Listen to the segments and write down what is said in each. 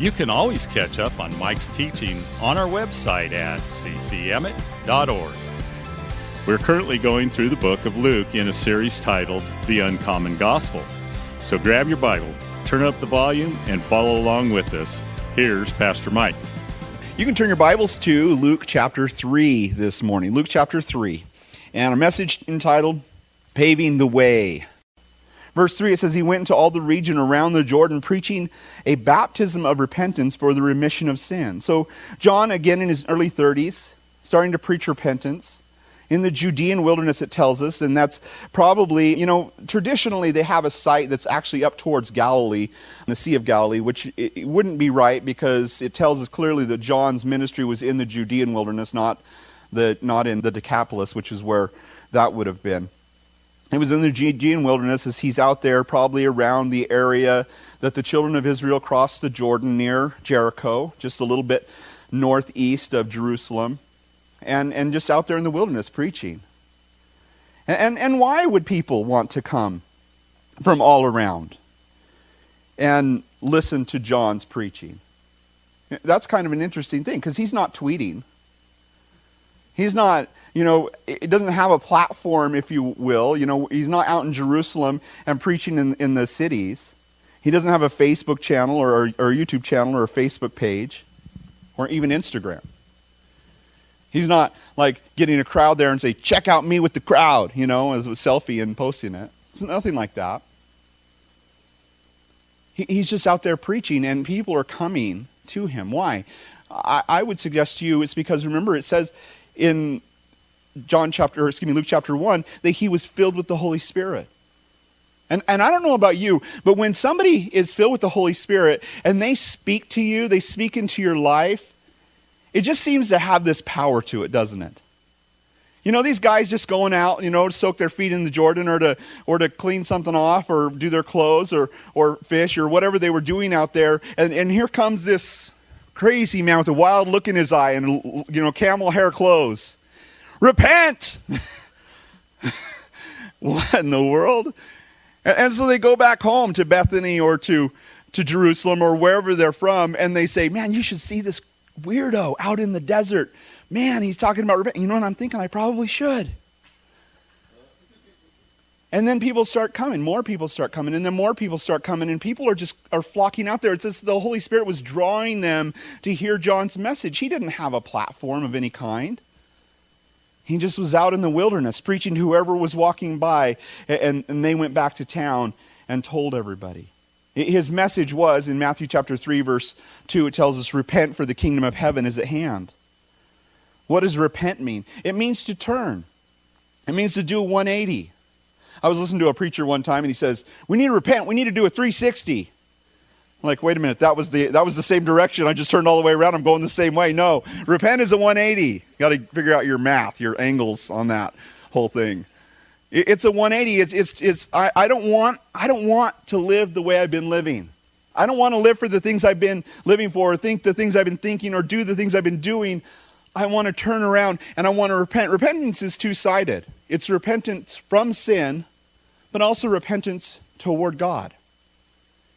you can always catch up on Mike's teaching on our website at ccemmett.org. We're currently going through the book of Luke in a series titled The Uncommon Gospel. So grab your Bible, turn up the volume, and follow along with us. Here's Pastor Mike. You can turn your Bibles to Luke chapter 3 this morning. Luke chapter 3. And a message entitled Paving the Way. Verse 3, it says, He went into all the region around the Jordan, preaching a baptism of repentance for the remission of sin. So, John, again in his early 30s, starting to preach repentance. In the Judean wilderness, it tells us, and that's probably, you know, traditionally they have a site that's actually up towards Galilee, the Sea of Galilee, which it, wouldn't be right because it tells us clearly that John's ministry was in the Judean wilderness, not, the, not in the Decapolis, which is where that would have been. It was in the Judean wilderness as he's out there, probably around the area that the children of Israel crossed the Jordan near Jericho, just a little bit northeast of Jerusalem, and, and just out there in the wilderness preaching. And, and, and why would people want to come from all around and listen to John's preaching? That's kind of an interesting thing because he's not tweeting. He's not you know, it doesn't have a platform, if you will. You know, he's not out in Jerusalem and preaching in, in the cities. He doesn't have a Facebook channel or, or a YouTube channel or a Facebook page or even Instagram. He's not like getting a crowd there and say, check out me with the crowd, you know, as a selfie and posting it. It's nothing like that. He, he's just out there preaching and people are coming to him. Why? I, I would suggest to you it's because remember it says in John chapter, excuse me, Luke chapter 1, that he was filled with the Holy Spirit. And, and I don't know about you, but when somebody is filled with the Holy Spirit and they speak to you, they speak into your life, it just seems to have this power to it, doesn't it? You know, these guys just going out, you know, to soak their feet in the Jordan or to, or to clean something off or do their clothes or, or fish or whatever they were doing out there. And, and here comes this crazy man with a wild look in his eye and, you know, camel hair clothes. Repent! what in the world? And, and, so they go back home to Bethany or to, to Jerusalem or wherever they're from, and they say, Man, you should see this weirdo out in the desert. Man, he's talking about repent. You know what I'm thinking? I probably should. And then people start coming, more people start coming, and then more people start coming, and people are just are flocking out there. It's as the Holy Spirit was drawing them to hear John's message. He didn't have a platform of any kind. He just was out in the wilderness preaching to whoever was walking by, and, and they went back to town and told everybody. His message was in Matthew chapter 3, verse 2, it tells us, Repent, for the kingdom of heaven is at hand. What does repent mean? It means to turn, it means to do a 180. I was listening to a preacher one time, and he says, We need to repent, we need to do a 360. I'm like, wait a minute, that was the that was the same direction. I just turned all the way around. I'm going the same way. No, repent is a 180. You got to figure out your math, your angles on that whole thing. it's a 180. It's it's it's. I, I don't want I don't want to live the way I've been living. I don't want to live for the things I've been living for, or think the things I've been thinking, or do the things I've been doing. I want to turn around and I want to repent. Repentance is two sided. It's repentance from sin, but also repentance toward God.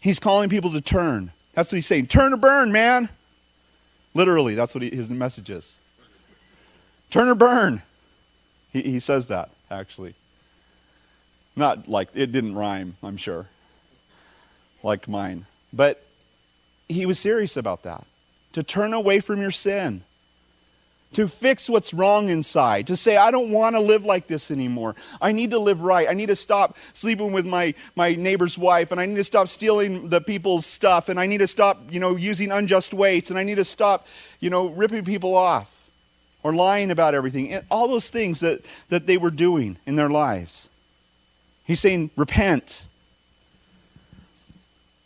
He's calling people to turn. That's what he's saying. Turn or burn, man. Literally, that's what he, his message is. Turn or burn. He, he says that, actually. Not like it didn't rhyme, I'm sure, like mine. But he was serious about that. To turn away from your sin to fix what's wrong inside, to say, I don't want to live like this anymore. I need to live right. I need to stop sleeping with my, my neighbor's wife, and I need to stop stealing the people's stuff, and I need to stop, you know, using unjust weights, and I need to stop, you know, ripping people off or lying about everything. And all those things that, that they were doing in their lives. He's saying, repent.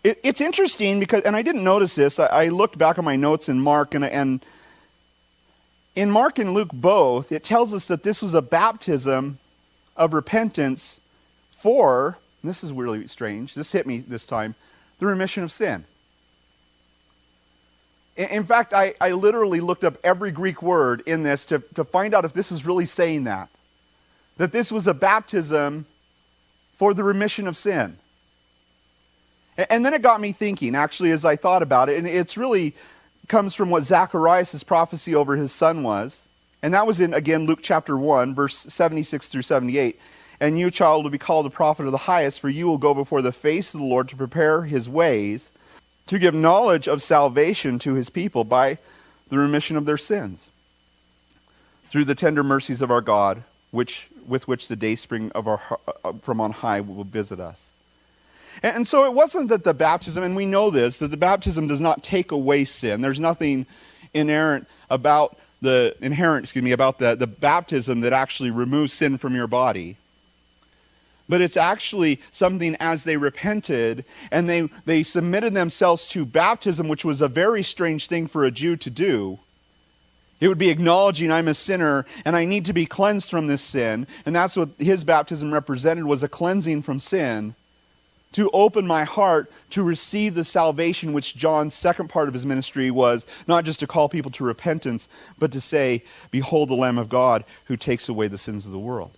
It, it's interesting because, and I didn't notice this, I, I looked back on my notes in Mark, and, and in Mark and Luke both, it tells us that this was a baptism of repentance for, this is really strange, this hit me this time, the remission of sin. In fact, I, I literally looked up every Greek word in this to, to find out if this is really saying that. That this was a baptism for the remission of sin. And then it got me thinking, actually, as I thought about it, and it's really comes from what Zacharias' prophecy over his son was. And that was in, again, Luke chapter 1, verse 76 through 78. And you, child, will be called the prophet of the highest, for you will go before the face of the Lord to prepare his ways, to give knowledge of salvation to his people by the remission of their sins, through the tender mercies of our God, which, with which the dayspring of our, uh, from on high will visit us. And so it wasn't that the baptism, and we know this, that the baptism does not take away sin. There's nothing inerrant about the inherent, excuse me, about the, the baptism that actually removes sin from your body. But it's actually something as they repented and they, they submitted themselves to baptism, which was a very strange thing for a Jew to do. It would be acknowledging I'm a sinner and I need to be cleansed from this sin. And that's what his baptism represented was a cleansing from sin to open my heart to receive the salvation which John's second part of his ministry was not just to call people to repentance, but to say, Behold the Lamb of God who takes away the sins of the world.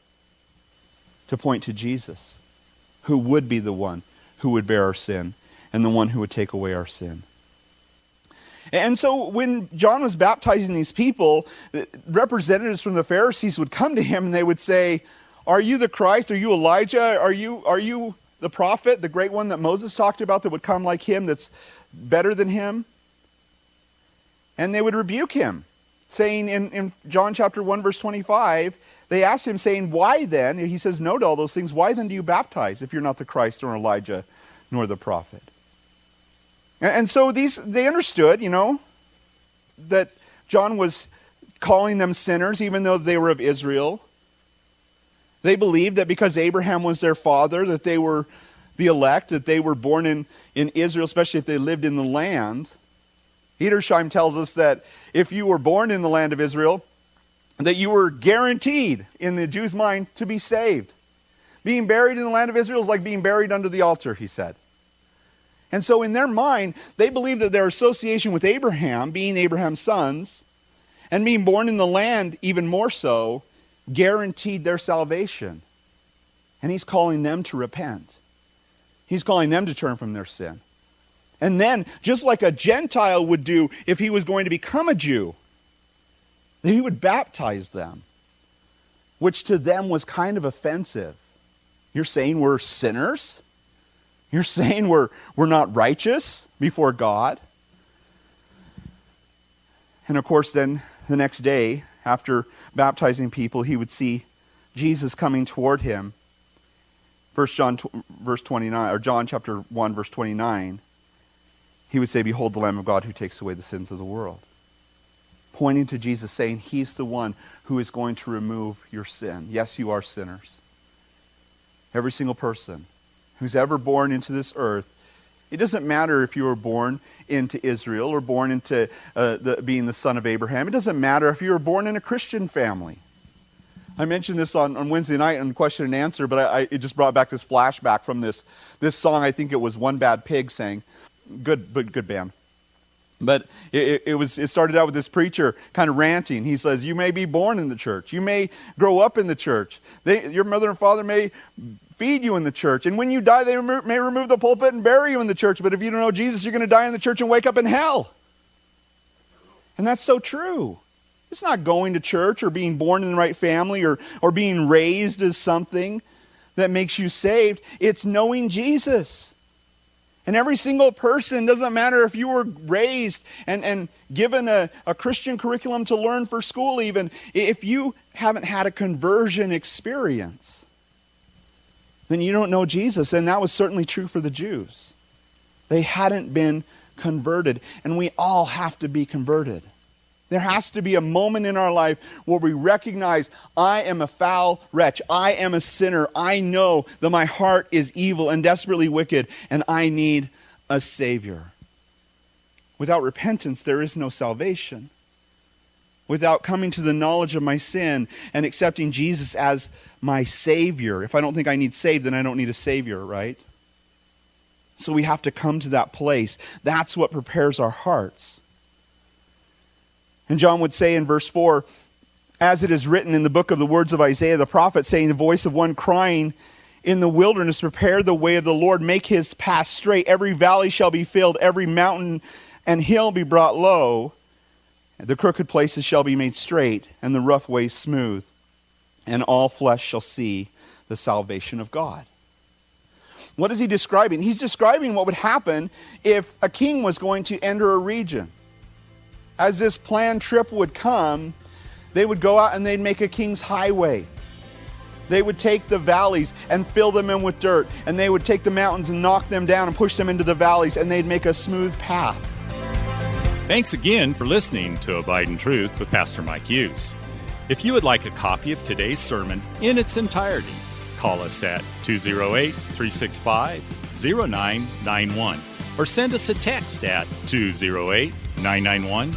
To point to Jesus, who would be the one who would bear our sin and the one who would take away our sin. And so when John was baptizing these people, representatives from the Pharisees would come to him and they would say, Are you the Christ? Are you Elijah? Are you, are you the prophet, the great one that Moses talked about that would come like him, that's better than him? And they would rebuke him, saying in, in John chapter 1, verse 25, they asked him, saying, Why then? He says no to all those things. Why then do you baptize if you're not the Christ or Elijah nor the prophet? And, and so these they understood, you know, that John was calling them sinners, even though they were of Israel. They believed that because Abraham was their father, that they were the elect, that they were born in, in Israel, especially if they lived in the land. Edersheim tells us that if you were born in the land of Israel, that you were guaranteed in the Jew's mind to be saved. Being buried in the land of Israel is like being buried under the altar, he said. And so, in their mind, they believed that their association with Abraham, being Abraham's sons, and being born in the land even more so, guaranteed their salvation. And he's calling them to repent. He's calling them to turn from their sin. And then, just like a Gentile would do if he was going to become a Jew, he would baptize them, which to them was kind of offensive. You're saying we're sinners? You're saying we're, we're not righteous before God? And of course, then the next day, after baptizing people, he would see Jesus coming toward him. First John verse 29 or John chapter 1 verse 29. He would say, "Behold the Lamb of God who takes away the sins of the world." Pointing to Jesus saying, "He's the one who is going to remove your sin." Yes, you are sinners. Every single person who's ever born into this earth it doesn't matter if you were born into Israel or born into uh, the, being the son of Abraham. It doesn't matter if you were born in a Christian family. I mentioned this on, on Wednesday night on question and answer, but I, I, it just brought back this flashback from this, this song. I think it was One Bad Pig sang. Good, but good band. But it, it, was, it started out with this preacher kind of ranting. He says, You may be born in the church. You may grow up in the church. They, your mother and father may feed you in the church. And when you die, they remo- may remove the pulpit and bury you in the church. But if you don't know Jesus, you're going to die in the church and wake up in hell. And that's so true. It's not going to church or being born in the right family or, or being raised as something that makes you saved. It's knowing Jesus. And every single person, doesn't matter if you were raised and, and given a, a Christian curriculum to learn for school, even, if you haven't had a conversion experience, then you don't know Jesus. And that was certainly true for the Jews. They hadn't been converted. And we all have to be converted. There has to be a moment in our life where we recognize I am a foul wretch. I am a sinner. I know that my heart is evil and desperately wicked, and I need a Savior. Without repentance, there is no salvation. without coming to the knowledge of my sin and accepting Jesus as my Savior. If I don't think I need saved, then I don't need a Savior, right? So we have to come to that place. That's what prepares our hearts. And John would say in verse 4 as it is written in the book of the words of Isaiah the prophet, saying, The voice of one crying in the wilderness, prepare the way of the Lord, make his path straight. Every valley shall be filled, every mountain and hill be brought low. The crooked places shall be made straight, and the rough ways smooth, and all flesh shall see the salvation of God. What is he describing? He's describing what would happen if a king was going to enter a region. As this planned trip would come, they would go out and they'd make a king's highway. They would take the valleys and fill them in with dirt, and they would take the mountains and knock them down and push them into the valleys, and they'd make a smooth path. Thanks again for listening to Abide in Truth with Pastor Mike Hughes. If you would like a copy of today's sermon in its entirety, call us at 208 365 0991 or send us a text at 208 991